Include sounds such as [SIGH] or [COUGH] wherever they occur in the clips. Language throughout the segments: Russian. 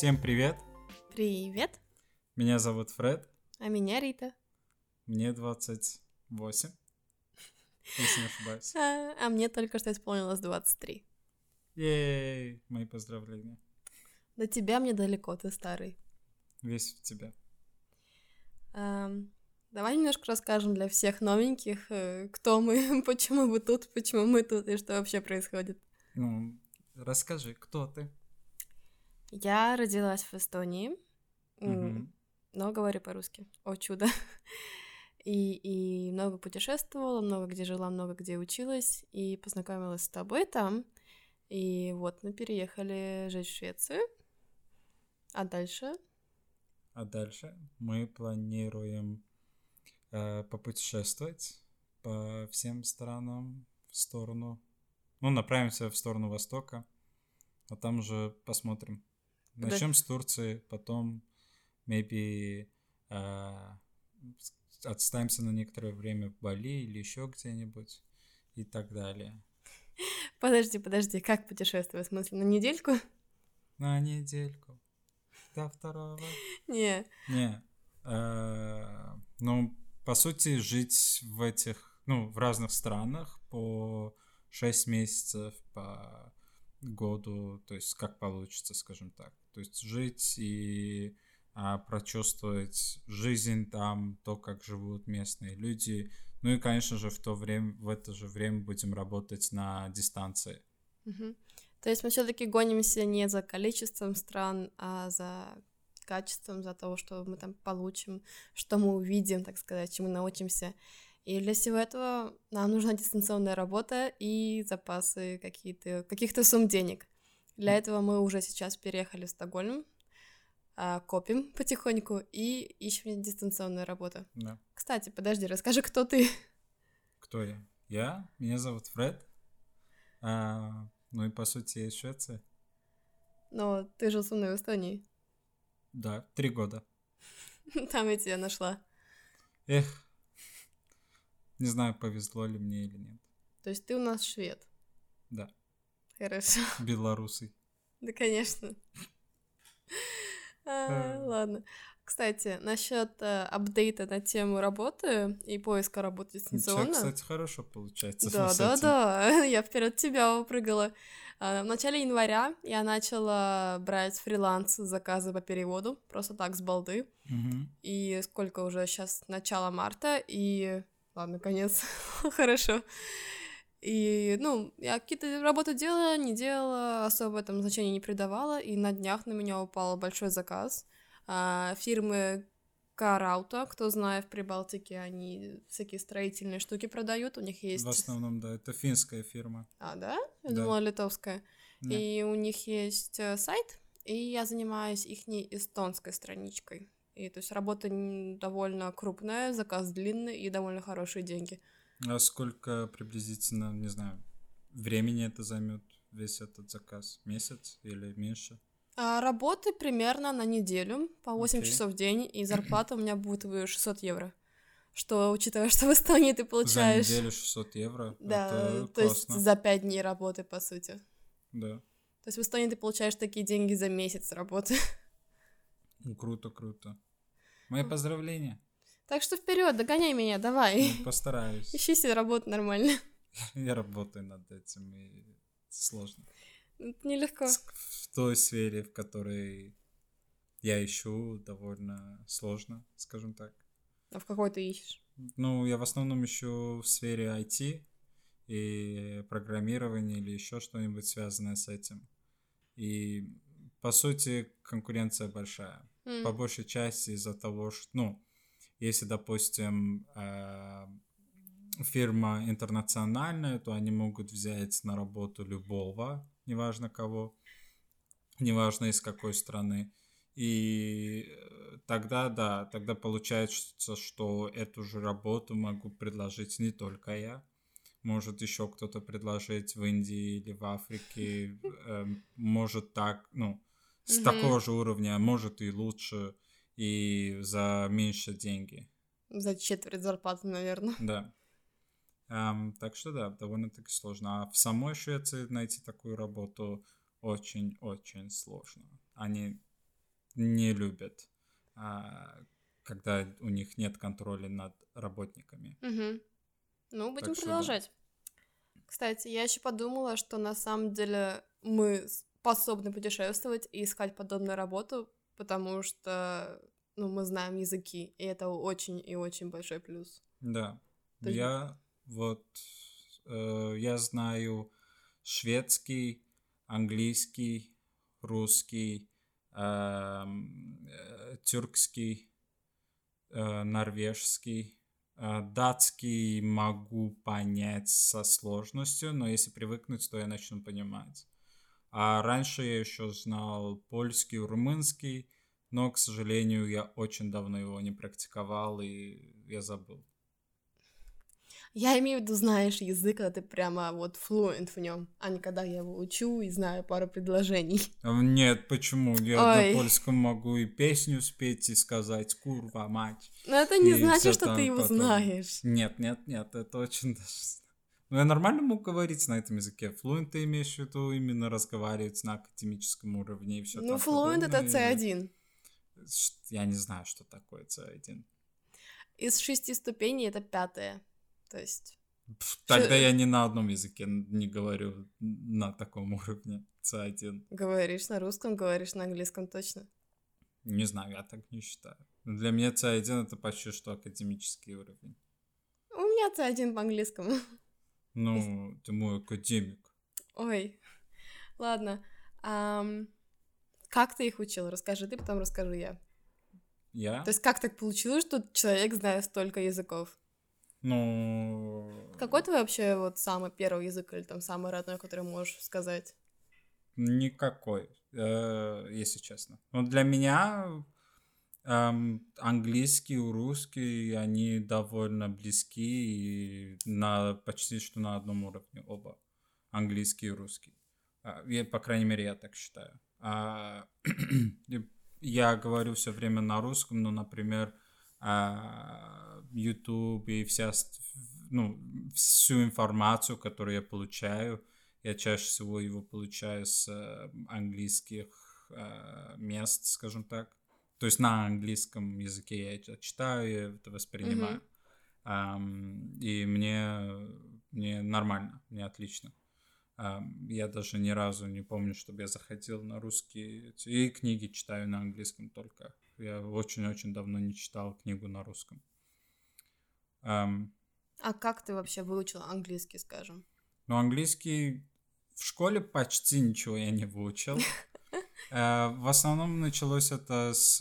Всем привет! Привет! Меня зовут Фред. А меня Рита. Мне 28, если не ошибаюсь. А, а мне только что исполнилось 23. Ей, мои поздравления. До тебя мне далеко, ты старый. Весь в тебя. Эм, давай немножко расскажем для всех новеньких, э, кто мы, [LAUGHS] почему мы тут, почему мы тут и что вообще происходит. Ну, расскажи, кто ты? Я родилась в Эстонии, Мгм. но говорю по-русски. О чудо. [LAUGHS] И, и много путешествовала, много где жила, много где училась, и познакомилась с тобой там. И вот мы переехали жить в Швецию. А дальше? А дальше мы планируем э, попутешествовать по всем странам в сторону... Ну, направимся в сторону Востока, а там уже посмотрим. Начнем с Турции, потом, maybe, э, отставимся на некоторое время в Бали или еще где-нибудь и так далее. Подожди, подожди, как путешествовать? В смысле, на недельку? На недельку. До второго. Не. Не. э, ну, по сути, жить в этих, ну, в разных странах по 6 месяцев, по году, то есть как получится, скажем так. То есть жить и а, прочувствовать жизнь там, то, как живут местные люди. Ну и, конечно же, в то время, в это же время будем работать на дистанции. Мгм. То есть мы все-таки гонимся не за количеством стран, а за качеством, за того, что мы там получим, что мы увидим, так сказать, чему научимся. И для всего этого нам нужна дистанционная работа и запасы какие-то, каких-то сумм денег. Для этого мы уже сейчас переехали в Стокгольм, а, копим потихоньку и ищем дистанционную работу. Да. Кстати, подожди, расскажи, кто ты? Кто я? Я? Меня зовут Фред. А, ну и, по сути, я из Швеции. Но ты жил со мной в Эстонии. Да, три года. [LAUGHS] Там я тебя нашла. Эх, не знаю, повезло ли мне или нет. То есть ты у нас швед. Да, Хорошо. [LAUGHS] белорусый. Да, конечно. А, Э. Ладно. Кстати, насчет э, апдейта на тему работы и поиска работы У тебя, дистанционно. кстати, хорошо получается. Да, да, да. [LAUGHS] Я вперед тебя упрыгала. А, В начале января я начала брать фриланс заказы по переводу, просто так с балды. И сколько уже сейчас начало марта, и ладно, конец, [LAUGHS] хорошо. И, ну, я какие-то работы делала, не делала, особо этому значения не придавала, и на днях на меня упал большой заказ а, фирмы Караута, кто знает, в Прибалтике они всякие строительные штуки продают, у них есть... В основном, да, это финская фирма. А, да? Я Да. думала, литовская. Не. И у них есть э, сайт, и я занимаюсь их эстонской страничкой. И то есть работа довольно крупная, заказ длинный и довольно хорошие деньги. А сколько приблизительно, не знаю, времени это займет весь этот заказ? Месяц или меньше? А работы примерно на неделю, по 8 Окей. часов в день, и [CLEARS THROAT] зарплата у меня будет э, 600 евро. Что, учитывая, что в Эстонии ты получаешь... За неделю 600 евро? Да, это то есть классно. за 5 дней работы, по сути. Да. То есть в Эстонии ты получаешь такие деньги за месяц работы. Круто, круто. Мои поздравления. Так что вперед, догоняй меня, давай. Ну, постараюсь. Ищи себе работу нормально. [LAUGHS] Я работаю над этим, и сложно. Это нелегко. В той сфере, в которой я ищу, довольно сложно, скажем так. А в какой ты ищешь? Ну, я в основном ищу в сфере IT и программирования или еще что-нибудь связанное с этим. И, по сути, конкуренция большая. М. По большей части из-за того, что, ну, если, допустим, э, фирма интернациональная, то они могут взять на работу любого, неважно кого, неважно из какой страны. И э, тогда, да, тогда получается, что эту же работу могу предложить не только я. Может еще кто-то предложить в Индии или в Африке. эм, Может так, ну, с Мгм. такого же уровня, а может и лучше, и за меньше деньги. За четверть зарплаты, наверное. [LAUGHS] Да. Ам, так что да, довольно-таки сложно. А в самой Швеции найти такую работу очень-очень сложно. Они не любят, а, когда у них нет контроля над работниками. Угу. Ну, будем так продолжать. Да. Кстати, я еще подумала, что на самом деле мы способны путешествовать и искать подобную работу, потому что ну, мы знаем языки, и это очень и очень большой плюс. Да. есть... Я вот э, я знаю шведский, английский, русский, эм, э, тюркский, э, норвежский, э, датский могу понять со сложностью, но если привыкнуть, то я начну понимать. А раньше я еще знал польский, румынский, но, к сожалению, я очень давно его не практиковал, и я забыл. Я имею в виду, знаешь язык, когда ты прямо вот fluent в нем, а не когда я его учу и знаю пару предложений. А, нет, почему? Я Ой. на польском могу и песню спеть и сказать «Курва, мать». Но это не значит, что ты его потом. знаешь. Нет, нет, нет, это очень даже... Ну, я нормально мог говорить на этом языке. Fluent ты имеешь в виду именно разговаривать на академическом уровне и все Ну, fluent это C1. Я не знаю, что такое C1. Из шести ступеней это пятая. То есть... Тогда я ни на одном языке не говорю на таком уровне C1. Говоришь на русском, говоришь на английском точно? Не знаю, я так не считаю. Для меня C1 это почти что академический уровень. У меня C1 по английскому. [LAUGHS] Ну, ты мой академик. Ой, ладно. Um, как ты их учил? Расскажи ты, потом расскажу я. Я? То есть как так получилось, что человек знает столько языков? Ну... Какой твой вообще вот самый первый язык или там самый родной, который можешь сказать? Никакой, э, если честно. Но для меня эм, английский русский, они довольно близки и на, почти что на одном уровне оба. Английский и русский. А, я, по крайней мере, я так считаю. А, [CLEARS THROAT] я говорю все время на русском, но, например, а, YouTube и вся, ну, всю информацию, которую я получаю, я чаще всего его получаю с э, английских э, мест, скажем так. То есть на английском языке я это читаю, я это воспринимаю. Mm-hmm. Um, и мне, мне нормально, мне отлично. Um, я даже ни разу не помню, чтобы я заходил на русские... И книги читаю на английском только. Я очень-очень давно не читал книгу на русском. Um, а как ты вообще выучил английский, скажем? Ну, английский в школе почти ничего я не выучил. [LAUGHS] Э, в основном началось это с,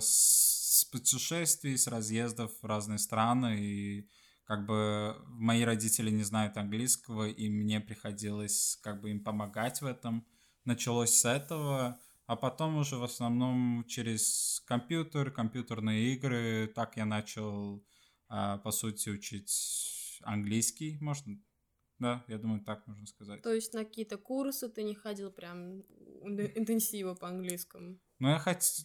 с путешествий, с разъездов в разные страны. И как бы мои родители не знают английского, и мне приходилось как бы им помогать в этом. Началось с этого, а потом уже в основном через компьютер, компьютерные игры. Так я начал а, по сути, учить английский, можно, да, я думаю, так можно сказать. То есть на какие-то курсы ты не ходил прям интенсиво по английскому? Ну, я хоть...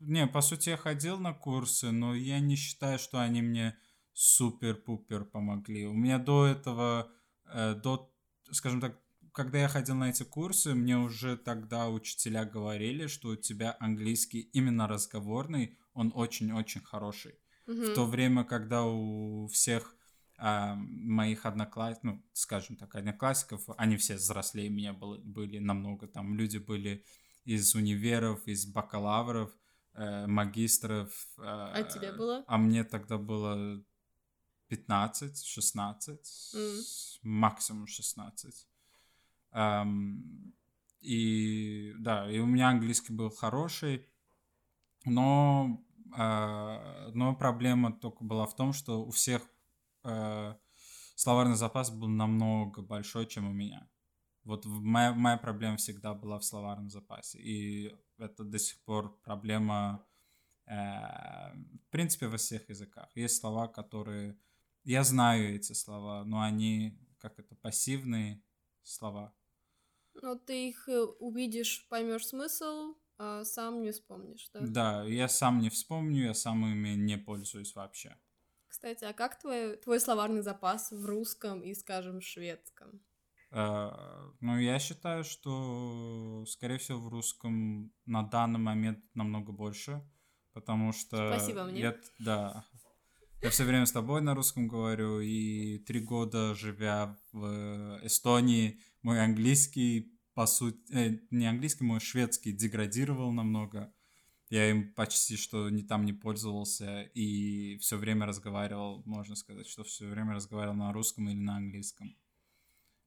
Не, по сути, я ходил на курсы, но я не считаю, что они мне супер-пупер помогли. У меня до этого, э, до, скажем так, когда я ходил на эти курсы, мне уже тогда учителя говорили, что у тебя английский именно разговорный, он очень-очень хороший. В то время, когда у всех а, моих одноклассников, ну, скажем так, одноклассников, они все взрослее меня были, были намного, там люди были из универов, из бакалавров, э, магистров. Э, а тебе было? А мне тогда было 15, 16, mm. максимум 16. Um, и да, и у меня английский был хороший, но а, но проблема только была в том, что у всех э, словарный запас был намного большой, чем у меня. Вот моя, моя проблема всегда была в словарном запасе. И это до сих пор проблема, э, в принципе, во всех языках. Есть слова, которые... Я знаю эти слова, но они, как это, пассивные слова. Но ты их э, увидишь, поймешь смысл, а сам не вспомнишь, да? Да, я сам не вспомню, я сам ими не пользуюсь вообще. Кстати, а как твой, твой словарный запас в русском и, скажем, шведском? А, ну, я считаю, что, скорее всего, в русском на данный момент намного больше, потому что... Спасибо мне. Я, да. Я все время с тобой на русском говорю, и три года живя в Эстонии, мой английский, по сути, э, не английский, мой шведский деградировал намного. Я им почти что не там не пользовался и все время разговаривал, можно сказать, что все время разговаривал на русском или на английском.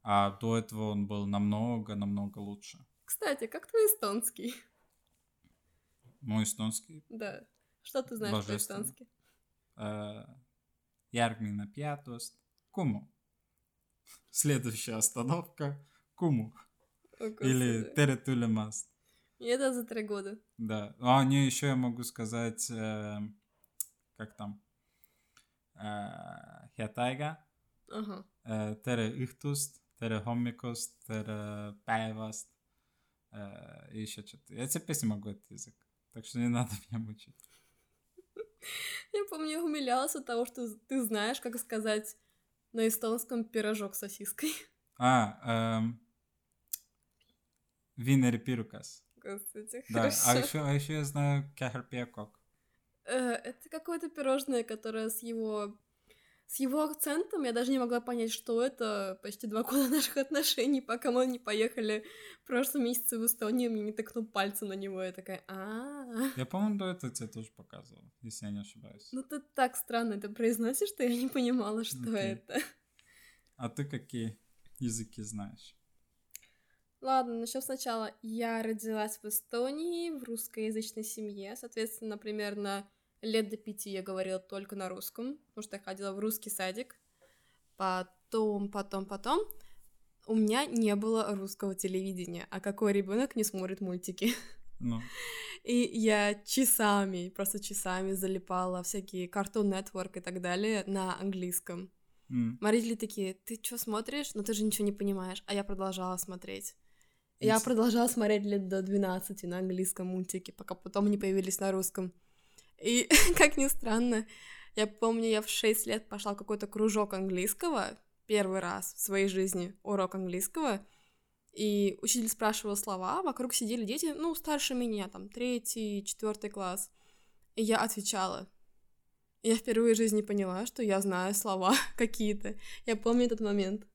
А до этого он был намного-намного лучше. Кстати, как твой эстонский? Мой эстонский? Да. Что ты знаешь про эстонский? Järgmine peatus Куму. Следующая остановка Куму. Или Теретулемаст. И это за три года. Да. А не, еще я могу сказать, э, как там, Хетайга, Ага. э, Тере Ихтуст, Тере Хоммикуст, Тере э, и еще что-то. Я теперь не могу этот язык, так что не надо [LAUGHS] меня мучить. Я помню, я умилялась от того, что ты знаешь, как сказать на эстонском пирожок с сосиской. А, эм, Винер Пирукас. Господи, Да, хорошо. а еще, а еще я знаю Кахарпиакок. Э, Это какое-то пирожное, которое с его... С его акцентом я даже не могла понять, что это почти два года [LAUGHS] наших отношений, пока мы не поехали в прошлом месяце в Эстонию, мне не тыкнул пальцем на него, я такая, а Я, по-моему, до этого тебе тоже показывал, если я не ошибаюсь. Ну ты так странно это произносишь, что я не понимала, что Окей. это. А ты какие языки знаешь? Ладно, начнем сначала. Я родилась в Эстонии, в русскоязычной семье. Соответственно, примерно лет до пяти я говорила только на русском, потому что я ходила в русский садик. Потом, потом, потом у меня не было русского телевидения. А какой ребенок не смотрит мультики? Ну, [LAUGHS] И я часами, просто часами залипала всякие Cartoon Network и так далее на английском. Мои родители такие, ты что смотришь? Но ты же ничего не понимаешь. А я продолжала смотреть. Я продолжала смотреть лет до 12 на английском мультике, пока потом они появились на русском. И, [LAUGHS] как ни странно, я помню, я в 6 лет пошла в какой-то кружок английского, первый раз в своей жизни урок английского, и учитель спрашивал слова, вокруг сидели дети, ну, старше меня, там, третий, четвертый класс. И я отвечала. Я впервые в жизни поняла, что я знаю слова [LAUGHS] какие-то. Я помню этот момент.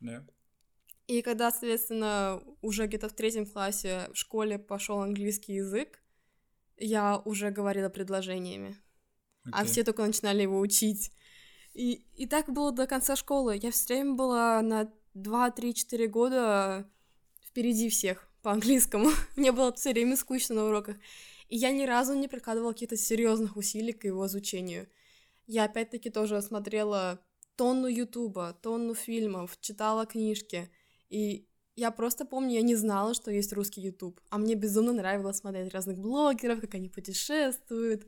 да. И когда, соответственно, уже где-то в третьем классе в школе пошел английский язык, я уже говорила предложениями, а окей. все только начинали его учить. И, и так было до конца школы. Я все время была на 2-3-4 года впереди всех по английскому. [LAUGHS] Мне было все время скучно на уроках. И я ни разу не прикладывала каких-то серьезных усилий к его изучению. Я опять-таки тоже смотрела тонну ютуба, тонну фильмов, читала книжки. И я просто помню, я не знала, что есть русский ютуб. А мне безумно нравилось смотреть разных блогеров, как они путешествуют,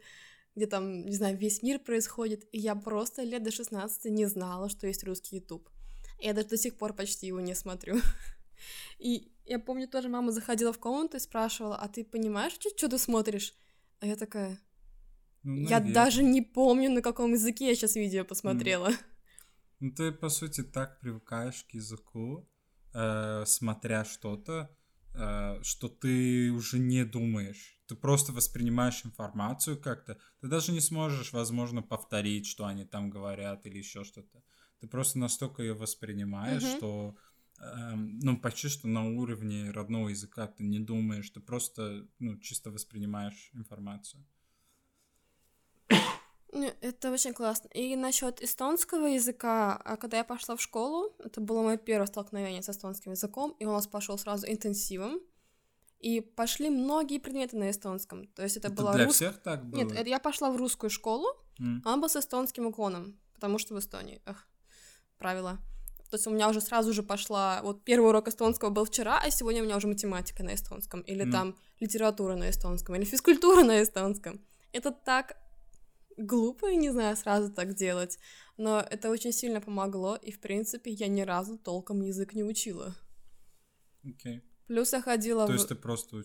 где там, не знаю, весь мир происходит. И я просто лет до 16 не знала, что есть русский ютуб. Я даже до сих пор почти его не смотрю. [LAUGHS] И я помню, тоже мама заходила в комнату и спрашивала, а ты понимаешь, что ты смотришь? А я такая, Ну, я даже не помню, на каком языке я сейчас видео посмотрела. Ну, ты, по сути, так привыкаешь к языку, э, смотря что-то, э, что ты уже не думаешь. Ты просто воспринимаешь информацию как-то. Ты даже не сможешь, возможно, повторить, что они там говорят или еще что-то. Ты просто настолько ее воспринимаешь, Мгм. что эм, ну, почти что на уровне родного языка ты не думаешь, ты просто, ну, чисто воспринимаешь информацию. Не, Это очень классно. И насчет эстонского языка, а когда я пошла в школу, это было мое первое столкновение с эстонским языком, и у нас пошел сразу интенсивом, и пошли многие предметы на эстонском. То есть это, Это была для рус- всех так было? Нет, это я пошла в русскую школу, М. а он был с эстонским уклоном, потому что в Эстонии, эх, правила. То есть у меня уже сразу же пошла, вот первый урок эстонского был вчера, а сегодня у меня уже математика на эстонском, или Ну. там литература на эстонском, или физкультура на эстонском. Это так глупо, я не знаю, сразу так делать, но это очень сильно помогло, и, в принципе, я ни разу толком язык не учила. Окей. Плюс я ходила То в... есть ты просто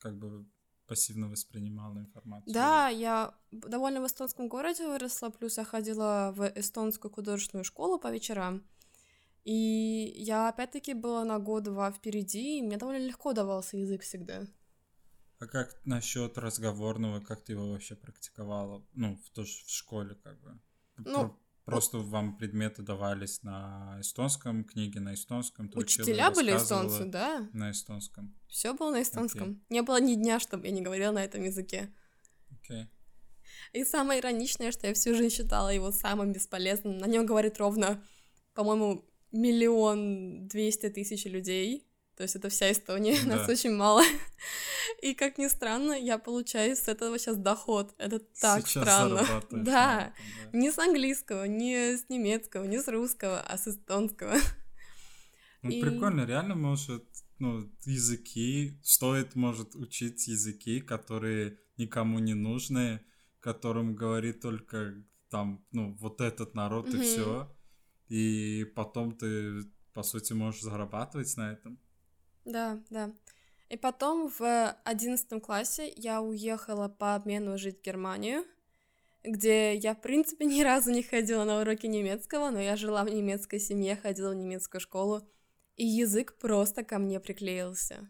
как бы пассивно воспринимала информацию? Да, я довольно в эстонском городе выросла, плюс я ходила в эстонскую художественную школу по вечерам. И я опять-таки была на год-два впереди, и мне довольно легко давался язык всегда. А как насчет разговорного, как ты его вообще практиковала? Ну, в, тоже в школе как бы. Ну, Просто вам предметы давались на эстонском, книги на эстонском. Ты учила, Учителя были эстонцы, да. На эстонском. Все было на эстонском. Не было ни дня, чтобы я не говорила на этом языке. Окей. И самое ироничное, что я всю жизнь считала его самым бесполезным. На нем говорит ровно, по-моему, миллион двести тысяч людей. То есть это вся Эстония, [LAUGHS] нас Да. очень мало. И как ни странно, я получаю с этого сейчас доход. Это так Сейчас странно. [LAUGHS] Да. да. Не с английского, не с немецкого, не с русского, а с эстонского. Ну, И- прикольно, реально может, ну, языки, стоит, может, учить языки, которые никому не нужны, которым говорит только там, ну, вот этот народ и Мгм. все. И потом ты, по сути, можешь зарабатывать на этом. Да, да. И потом в одиннадцатом классе я уехала по обмену жить в Германию, где я, в принципе, ни разу не ходила на уроки немецкого, но я жила в немецкой семье, ходила в немецкую школу, и язык просто ко мне приклеился.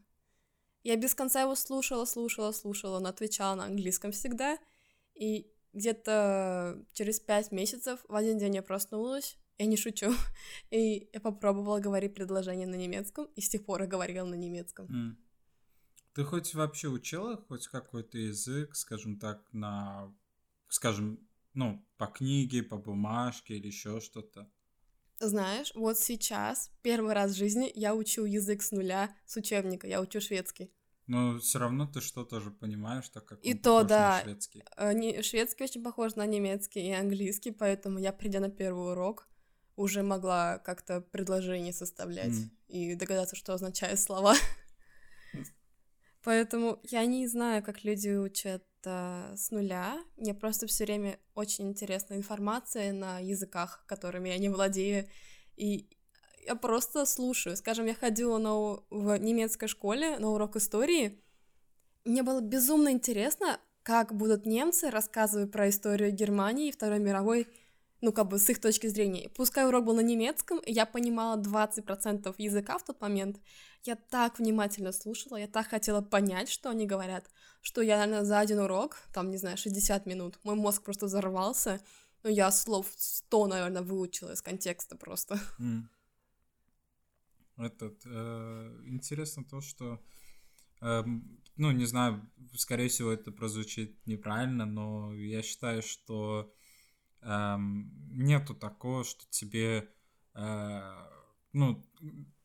Я без конца его слушала, слушала, слушала, но отвечала на английском всегда, и где-то через пять месяцев в один день я проснулась, я не шучу, [LAUGHS] и я попробовала говорить предложение на немецком, и с тех пор я говорила на немецком. М. Ты хоть вообще учила хоть какой-то язык, скажем так, на, скажем, ну, по книге, по бумажке или еще что-то? Знаешь, вот сейчас, первый раз в жизни, я учу язык с нуля, с учебника, я учу шведский. Но все равно ты что-то же понимаешь, так как И то похож на да. шведский. Э, не- Шведский очень похож на немецкий и английский, поэтому я, придя на первый урок, уже могла как-то предложение составлять М. и догадаться, что означают слова. [LAUGHS] Поэтому я не знаю, как люди учат э, с нуля. Мне просто все время очень интересна информация на языках, которыми я не владею. И я просто слушаю. Скажем, я ходила на, в немецкой школе на урок истории. Мне было безумно интересно, как будут немцы рассказывать про историю Германии и Второй мировой, ну, как бы с их точки зрения. Пускай урок был на немецком, я понимала 20% языка в тот момент, я так внимательно слушала, я так хотела понять, что они говорят, что я, наверное, за один урок, там, не знаю, 60 минут, мой мозг просто взорвался, ну, я слов 100, наверное, выучила из контекста просто. [LAUGHS] Этот, э, интересно то, что, эм, ну, не знаю, скорее всего, это прозвучит неправильно, но я считаю, что эм, нету такого, что тебе, э, ну,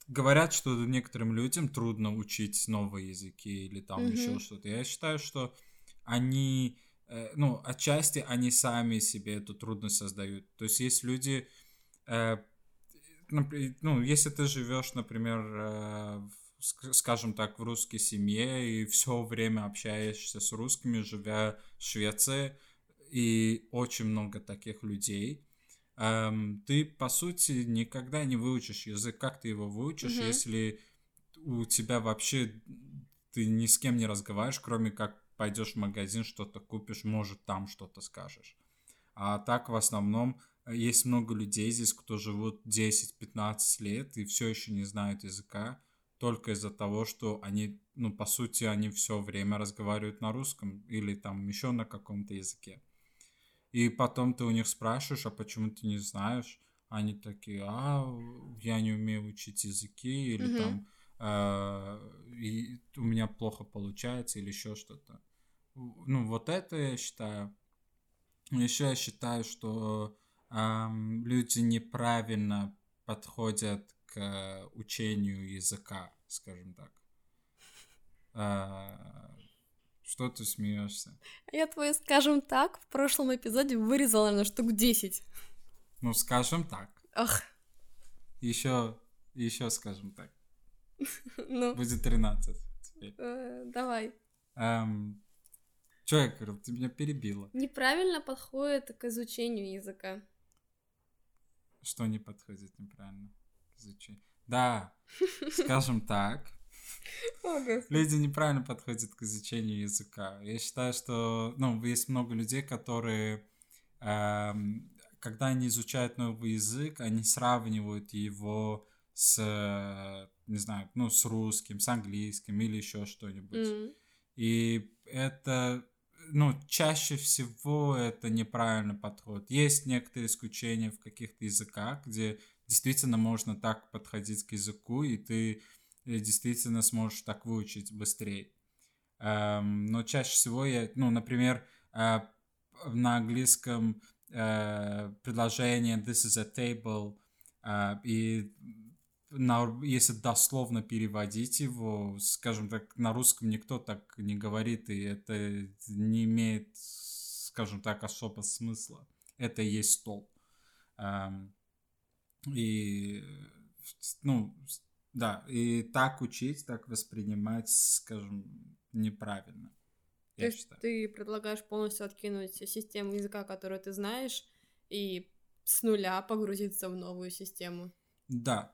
говорят, что некоторым людям трудно учить новые языки или там Мгм. еще что-то. Я считаю, что они, э, ну, отчасти они сами себе эту трудность создают. То есть есть люди, э, ну, если ты живешь, например, э, в, скажем так, в русской семье и все время общаешься с русскими, живя в Швеции, и очень много таких людей, ты, по сути, никогда не выучишь язык. Как ты его выучишь, Мгм. если у тебя вообще ты ни с кем не разговариваешь, кроме как пойдешь в магазин, что-то купишь, может, там что-то скажешь. А так в основном э, есть много людей здесь, кто живут 10-15 лет и все еще не знают языка, только из-за того, что они, ну, по сути, они все время разговаривают на русском или там еще на каком-то языке. И потом ты у них спрашиваешь, а почему ты не знаешь? Они такие, а, я не умею учить языки, или Мгм. там, «Э, и у меня плохо получается, или еще что-то. Ну, вот это я считаю. Еще я считаю, что ам, люди неправильно подходят к учению языка, скажем так. А, Что ты смеешься? Я твой, скажем так, в прошлом эпизоде вырезала, наверное, штук 10. Ну, скажем так. Ах, Еще, еще скажем так. [LAUGHS] ну, Будет 13 теперь. э, давай. Эм, Че я говорил? Ты меня перебила. Неправильно подходит к изучению языка. Что не подходит неправильно к изучению? Да, скажем так. Люди неправильно подходят к изучению языка. Я считаю, что ну, есть много людей, которые эм, когда они изучают новый язык, они сравнивают его с, не знаю, ну, с русским, с английским или еще что-нибудь. Mm. И это, ну, чаще всего это неправильный подход. Есть некоторые исключения в каких-то языках, где действительно можно так подходить к языку, и ты действительно сможешь так выучить быстрее. Эм, но чаще всего я, ну, например, э, на английском э, предложение this is a table, э, и на, если дословно переводить его, скажем так, на русском никто так не говорит, и это не имеет, скажем так, особо смысла. Это и есть стол. Эм, и, ну, да, и так учить, так воспринимать, скажем, неправильно. То есть считаю. ты предлагаешь полностью откинуть систему языка, которую ты знаешь, и с нуля погрузиться в новую систему. Да.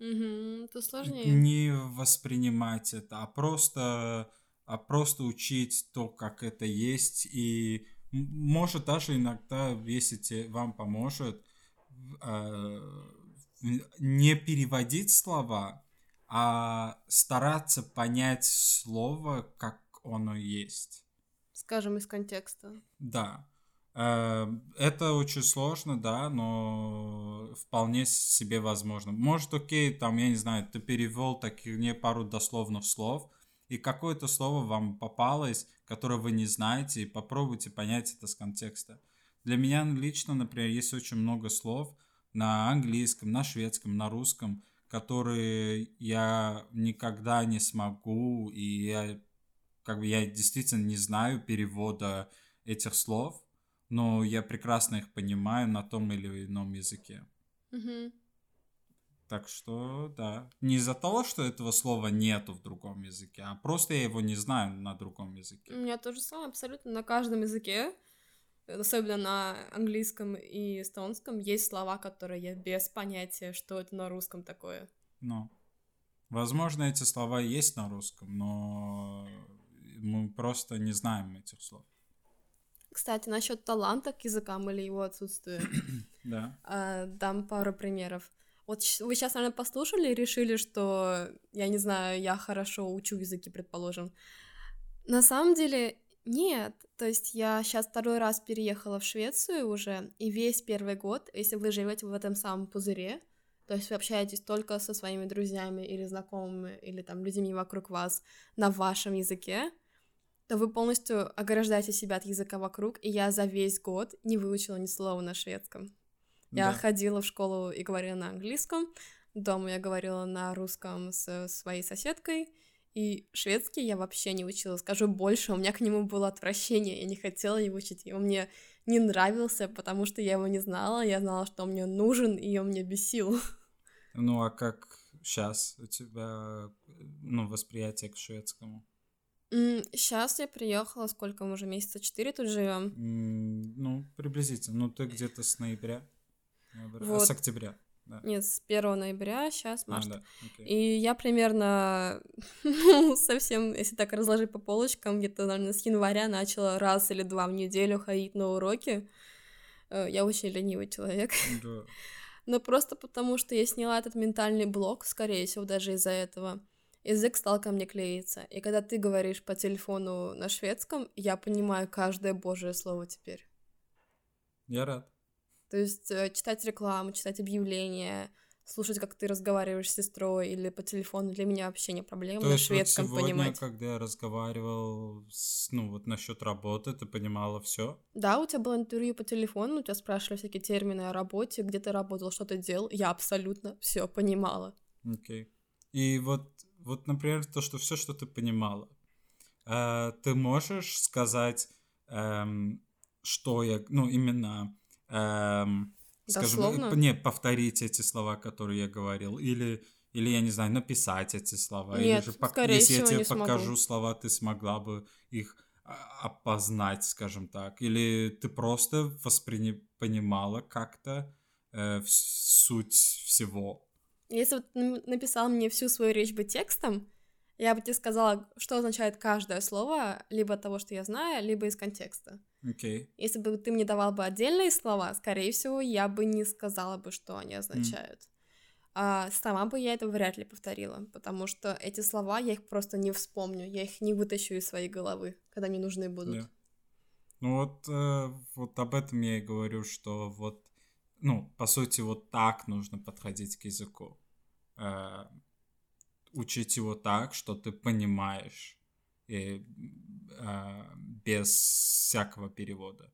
Угу, то сложнее. Не воспринимать это, а просто, а просто учить то, как это есть. И может даже иногда, если тебе, вам поможет, э, не переводить слова, а стараться понять слово, как оно есть. Скажем, из контекста. Да. Э, это очень сложно, да, но вполне себе возможно. Может, окей, там, я не знаю, ты перевел такие не пару дословных слов, и какое-то слово вам попалось, которое вы не знаете, и попробуйте понять это с контекста. Для меня лично, например, есть очень много слов на английском, на шведском, на русском, которые я никогда не смогу, и я как бы я действительно не знаю перевода этих слов, но я прекрасно их понимаю на том или ином языке. Угу. Так что, да. Не из-за того, что этого слова нету в другом языке, а просто я его не знаю на другом языке. У меня то же самое абсолютно на каждом языке, особенно на английском и эстонском, есть слова, которые я без понятия, что это на русском такое. Ну. Возможно, эти слова есть на русском, но мы просто не знаем этих слов. Кстати, насчет таланта к языкам или его отсутствия. [COUGHS] Да. А, дам пару примеров. Вот вы сейчас, наверное, послушали и решили, что, я не знаю, я хорошо учу языки, предположим. На самом деле, нет. То есть я сейчас второй раз переехала в Швецию уже, и весь первый год, если вы живете в этом самом пузыре, то есть вы общаетесь только со своими друзьями или знакомыми, или там людьми вокруг вас на вашем языке, то вы полностью ограждаете себя от языка вокруг, и я за весь год не выучила ни слова на шведском. Да. Я ходила в школу и говорила на английском, дома я говорила на русском с своей соседкой, и шведский я вообще не учила. Скажу больше, у меня к нему было отвращение, я не хотела его учить, и он мне не нравился, потому что я его не знала, я знала, что он мне нужен, и он мне бесил. Ну а как сейчас у тебя ну, восприятие к шведскому? Сейчас я приехала, сколько мы уже месяца четыре тут живем. Ну, приблизительно. Ну, ты где-то с ноября. Вот. А с октября. Да. Нет, с 1 ноября, сейчас март. А, да. okay. И я примерно, [LAUGHS] ну, совсем, если так разложить по полочкам, где-то, наверное, с января начала раз или два в неделю ходить на уроки. Э, я очень ленивый человек. [LAUGHS] Да. Но просто потому, что я сняла этот ментальный блок, скорее всего, даже из-за этого язык стал ко мне клеиться. И когда ты говоришь по телефону на шведском, я понимаю каждое божье слово теперь. Я рад. То есть э, читать рекламу, читать объявления, слушать, как ты разговариваешь с сестрой или по телефону, для меня вообще не проблема То на шведском вот сегодня, понимать. когда я разговаривал, с, ну вот насчет работы, ты понимала все? Да, у тебя было интервью по телефону, у тебя спрашивали всякие термины о работе, где ты работал, что ты делал, я абсолютно все понимала. Окей. Okay. И вот вот, например, то, что все, что ты понимала, э, ты можешь сказать, э, что я, ну, именно, э, скажем, не повторить эти слова, которые я говорил, или или, я не знаю, написать эти слова. Нет, или же, скорее если я тебе покажу смогу. слова, ты смогла бы их а, опознать, скажем так. Или ты просто воспринимала как-то э, суть всего. Если вот написал мне всю свою речь бы текстом, Я бы тебе сказала, что означает каждое слово, либо от того, что я знаю, либо из контекста. Okay. Если бы ты мне давал бы отдельные слова, скорее всего, я бы не сказала бы, что они означают. Mm. А сама бы я это вряд ли повторила, потому что эти слова я их просто не вспомню, я их не вытащу из своей головы, когда мне нужны будут. Yeah. Ну вот, э, вот об этом я и говорю, что вот, ну, по сути, вот так нужно подходить к языку. Э, учить его так, что ты понимаешь, и, без всякого перевода.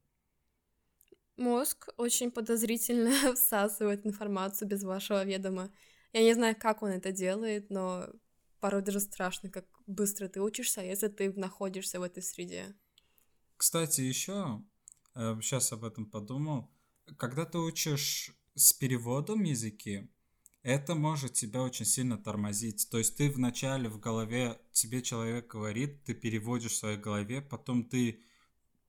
Мозг очень подозрительно [LAUGHS] всасывает информацию без вашего ведома. Я не знаю, как он это делает, но порой даже страшно, как быстро ты учишься, если ты находишься в этой среде. Кстати, еще сейчас об этом подумал. Когда ты учишь с переводом языки, это может тебя очень сильно тормозить. То есть ты вначале в голове, тебе человек говорит, ты переводишь в своей голове, потом ты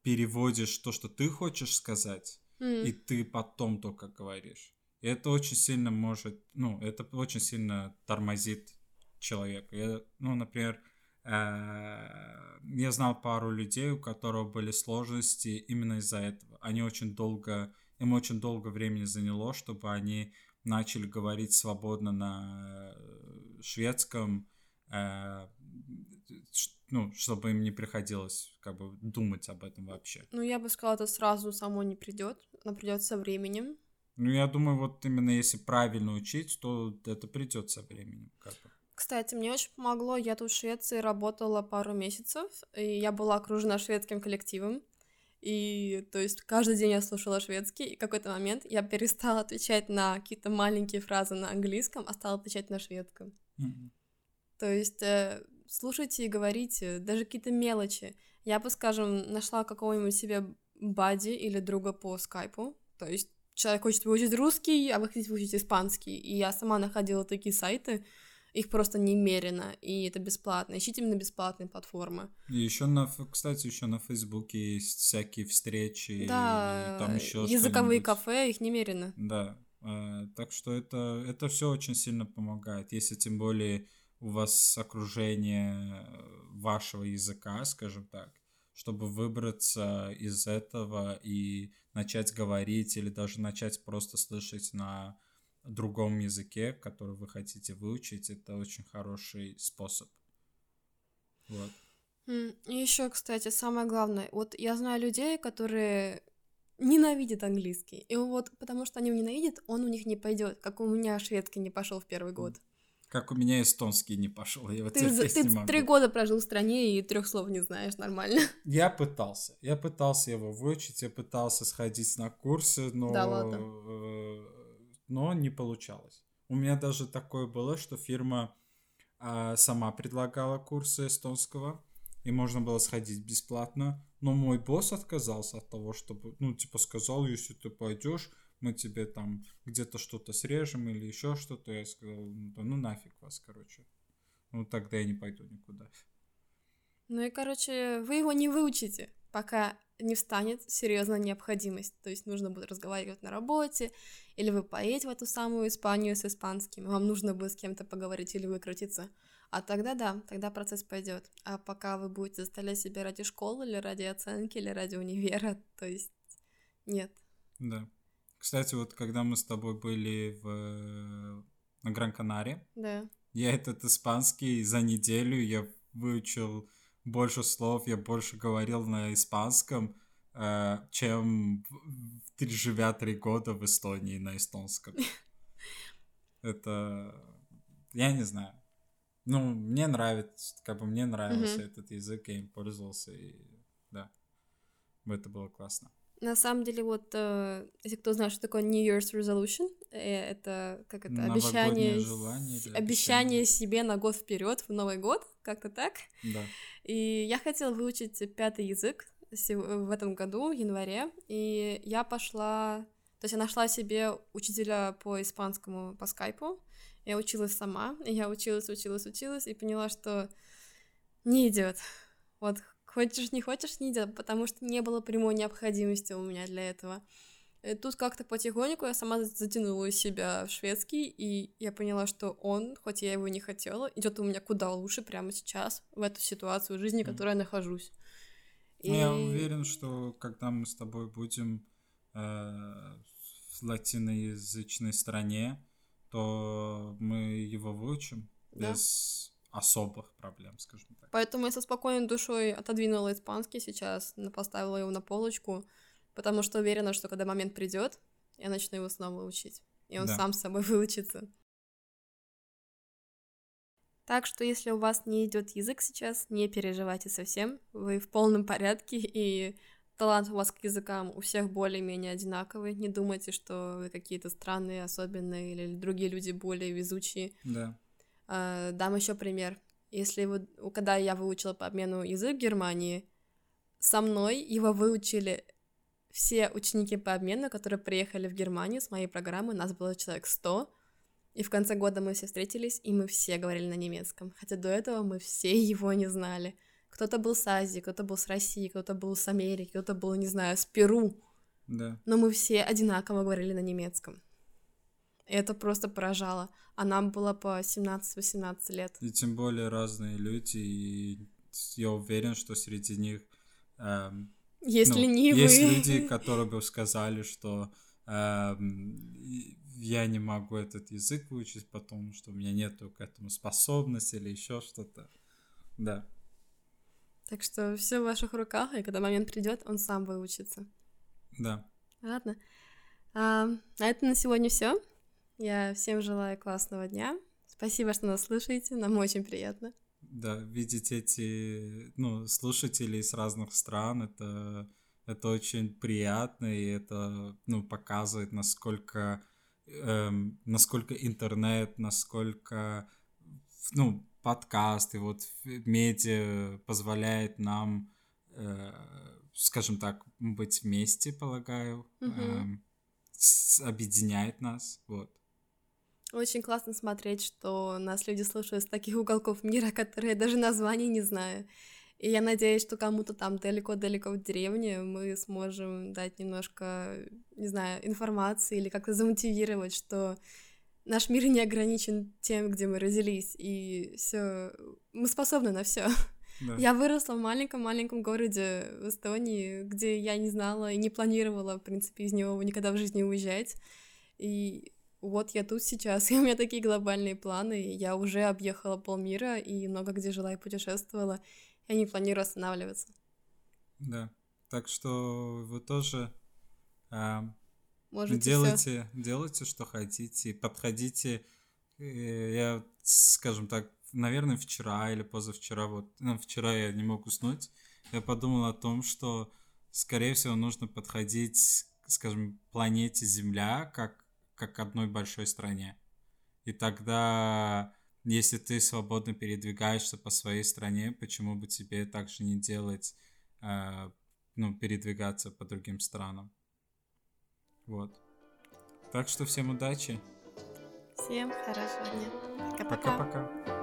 переводишь то, что ты хочешь сказать, mm. и ты потом только говоришь. И это очень сильно может, ну, это очень сильно тормозит человека. Я, ну, например, э, я знал пару людей, у которых были сложности именно из-за этого. Они очень долго, им очень долго времени заняло, чтобы они начали говорить свободно на э, шведском, э, ну, чтобы им не приходилось как бы думать об этом вообще. Ну, я бы сказала, это сразу само не придет, оно придет со временем. Ну, я думаю, вот именно если правильно учить, то это придет со временем. Как бы. Кстати, мне очень помогло. Я тут в Швеции работала пару месяцев, и я была окружена шведским коллективом. И, то есть, каждый день я слушала шведский, и в какой-то момент я перестала отвечать на какие-то маленькие фразы на английском, а стала отвечать на шведском. Mm-hmm. То есть, э, слушайте и говорите, даже какие-то мелочи. Я бы, скажем, нашла какого-нибудь себе бади или друга по скайпу, то есть человек хочет выучить русский, а вы хотите выучить испанский, и я сама находила такие сайты, их просто немерено, и это бесплатно. Ищите именно бесплатные платформы. И еще на, кстати, еще на Фейсбуке есть всякие встречи. Да, и там еще языковые кафе, их немерено. Да, э, так что это, это все очень сильно помогает. Если тем более у вас окружение вашего языка, скажем так, чтобы выбраться из этого и начать говорить или даже начать просто слышать на другом языке, который вы хотите выучить, это очень хороший способ. Вот. И еще, кстати, самое главное, вот я знаю людей, которые ненавидят английский. И вот потому что они его ненавидят, он у них не пойдет, как у меня шведский не пошел в первый год. Как у меня эстонский не пошел. Я вот ты ты не могу. три года прожил в стране и трех слов не знаешь нормально. [LAUGHS] Я пытался. Я пытался его выучить, я пытался сходить на курсы, но да, ладно. Э, но не получалось. У меня даже такое было, что фирма а, сама предлагала курсы эстонского, и можно было сходить бесплатно, но мой босс отказался от того, чтобы, ну, типа, сказал, если ты пойдешь, мы тебе там где-то что-то срежем или еще что-то. Я сказал, ну, да ну нафиг вас, короче. Ну, тогда я не пойду никуда. Ну и, короче, вы его не выучите, пока не встанет серьезная необходимость. То есть нужно будет разговаривать на работе, или вы поедете в эту самую Испанию с испанским, вам нужно будет с кем-то поговорить или выкрутиться. А тогда да, тогда процесс пойдет. А пока вы будете заставлять себя ради школы, или ради оценки, или ради универа, [LAUGHS] то есть нет. Да. Кстати, вот когда мы с тобой были в на Гран-Канаре, да. я этот испанский за неделю я выучил больше слов, я больше говорил на испанском, э, чем живя три года в Эстонии на эстонском. [LAUGHS] Это... Я не знаю. Ну, мне нравится, как бы мне нравился этот язык, я им пользовался, и да, это было классно. На самом деле, вот, э, если кто знает, что такое New Year's Resolution, это как это обещание, желание, обещание, обещание себе на год вперед в Новый год, как-то так. Да. И я хотела выучить пятый язык в этом году, в январе, и я пошла, то есть я нашла себе учителя по испанскому по скайпу, я училась сама, и я училась, училась, училась, и поняла, что не идет. Вот Хочешь, не хочешь, не идет, потому что не было прямой необходимости у меня для этого. И тут как-то потихоньку я сама затянула себя в шведский, и я поняла, что он, хоть я его не хотела, идет у меня куда лучше прямо сейчас, в эту ситуацию жизни, в которой я нахожусь. И... Ну, я уверен, что когда мы с тобой будем э, в латиноязычной стране, то мы его выучим да. без особых проблем, скажем так. Поэтому я со спокойной душой отодвинула испанский сейчас, поставила его на полочку, потому что уверена, что когда момент придет, я начну его снова учить, и он да. сам с собой [LAUGHS] выучится. Так что если у вас не идет язык сейчас, не переживайте совсем, вы в полном порядке, [LAUGHS] и талант у вас к языкам у всех более-менее одинаковый. Не думайте, что вы какие-то странные, особенные, или другие люди более везучие. Да. А, дам еще пример. Если вы, когда я выучила по обмену язык в Германии, со мной его выучили все ученики по обмену, которые приехали в Германию с моей программы, нас было человек 100, и в конце года мы все встретились, и мы все говорили на немецком, хотя до этого мы все [LAUGHS] его не знали. Кто-то был с Азии, кто-то был с России, кто-то был с Америки, кто-то был, не знаю, с Перу. Да. Но мы все одинаково говорили на немецком. И это просто поражало. А нам было по 17-18 лет. И тем более разные люди, и я уверен, что среди них эм, есть ну, ленивые. Есть люди, [LAUGHS] которые бы сказали, что э, я не могу этот язык выучить, потому что у меня нету к этому способности или еще что-то. Да. Так что все в ваших руках, и когда момент придет, он сам выучится. Да. Ладно. А, на этом на сегодня все. Я всем желаю классного дня. Спасибо, что нас слушаете. Нам очень приятно да, видеть эти, ну, слушателей с разных стран, это, это очень приятно, и это, ну, показывает, насколько, эм, насколько интернет, насколько, ну, подкасты, вот медиа позволяет нам, э, скажем так, быть вместе, полагаю, mm-hmm. э, объединяет нас, вот. Очень классно смотреть, что нас люди слушают с таких уголков мира, [LAUGHS] которые даже названий не знаю. И я надеюсь, что кому-то там далеко-далеко в деревне мы сможем дать немножко, не знаю, информации или как-то замотивировать, что наш мир не ограничен тем, где мы родились, и все, мы способны на все. Да. Я выросла в маленьком-маленьком городе в Эстонии, где я не знала и не планировала, в принципе, из него никогда в жизни уезжать. И вот я тут сейчас, [LAUGHS] и у меня такие глобальные планы, я уже объехала полмира и много где жила и путешествовала, я не планирую останавливаться. Да, так что вы тоже э, Можете делайте, всё. делайте, что хотите, подходите. Э, я, скажем так, наверное, вчера или позавчера, вот, ну, вчера я не мог уснуть, я подумал о том, что, скорее всего, нужно подходить, скажем, планете Земля как как одной большой стране. И тогда, если ты свободно передвигаешься по своей стране, почему бы тебе также не делать, э, ну, передвигаться по другим странам? Вот. Так что всем удачи. Всем хорошего дня. Пока-пока.